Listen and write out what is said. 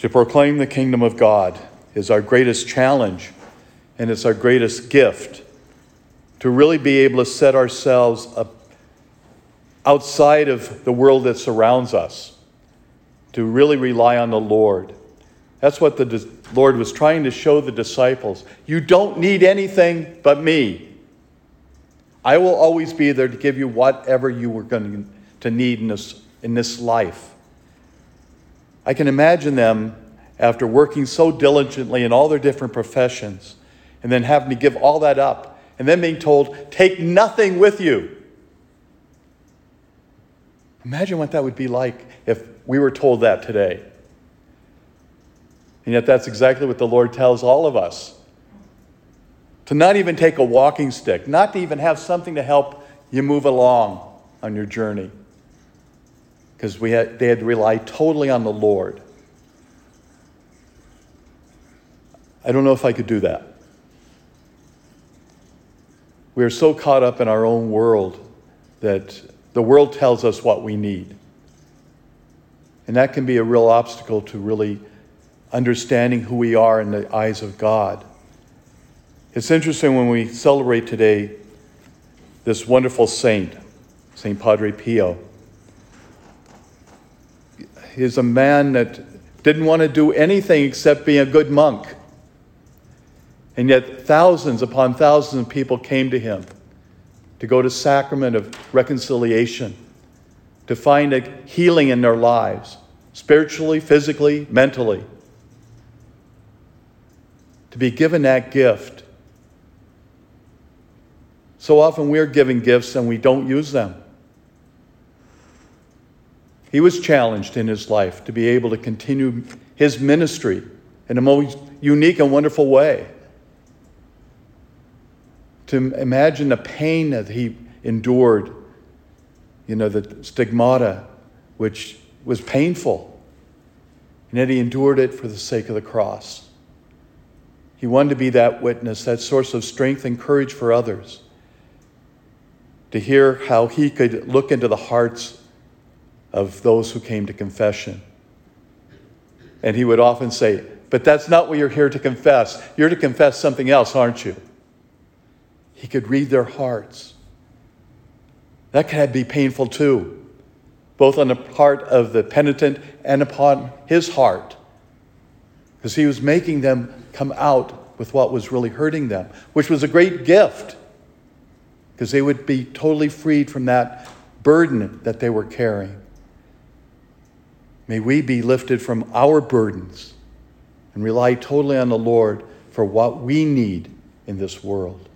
To proclaim the kingdom of God is our greatest challenge and it's our greatest gift. To really be able to set ourselves up outside of the world that surrounds us, to really rely on the Lord. That's what the Lord was trying to show the disciples. You don't need anything but me. I will always be there to give you whatever you were going to need in this, in this life. I can imagine them after working so diligently in all their different professions and then having to give all that up and then being told, take nothing with you. Imagine what that would be like if we were told that today. And yet, that's exactly what the Lord tells all of us to not even take a walking stick, not to even have something to help you move along on your journey. Because we had, they had to rely totally on the Lord. I don't know if I could do that. We are so caught up in our own world that the world tells us what we need. And that can be a real obstacle to really understanding who we are in the eyes of God. It's interesting when we celebrate today this wonderful saint, St. Padre Pio. He's a man that didn't want to do anything except be a good monk. And yet, thousands upon thousands of people came to him to go to sacrament of reconciliation, to find a healing in their lives, spiritually, physically, mentally. To be given that gift. So often we're given gifts and we don't use them. He was challenged in his life to be able to continue his ministry in a most unique and wonderful way to imagine the pain that he endured, you know, the stigmata, which was painful. And yet he endured it for the sake of the cross. He wanted to be that witness, that source of strength and courage for others. To hear how he could look into the hearts of those who came to confession. And he would often say, But that's not what you're here to confess. You're to confess something else, aren't you? He could read their hearts. That could be painful too, both on the part of the penitent and upon his heart, because he was making them come out with what was really hurting them, which was a great gift, because they would be totally freed from that burden that they were carrying. May we be lifted from our burdens and rely totally on the Lord for what we need in this world.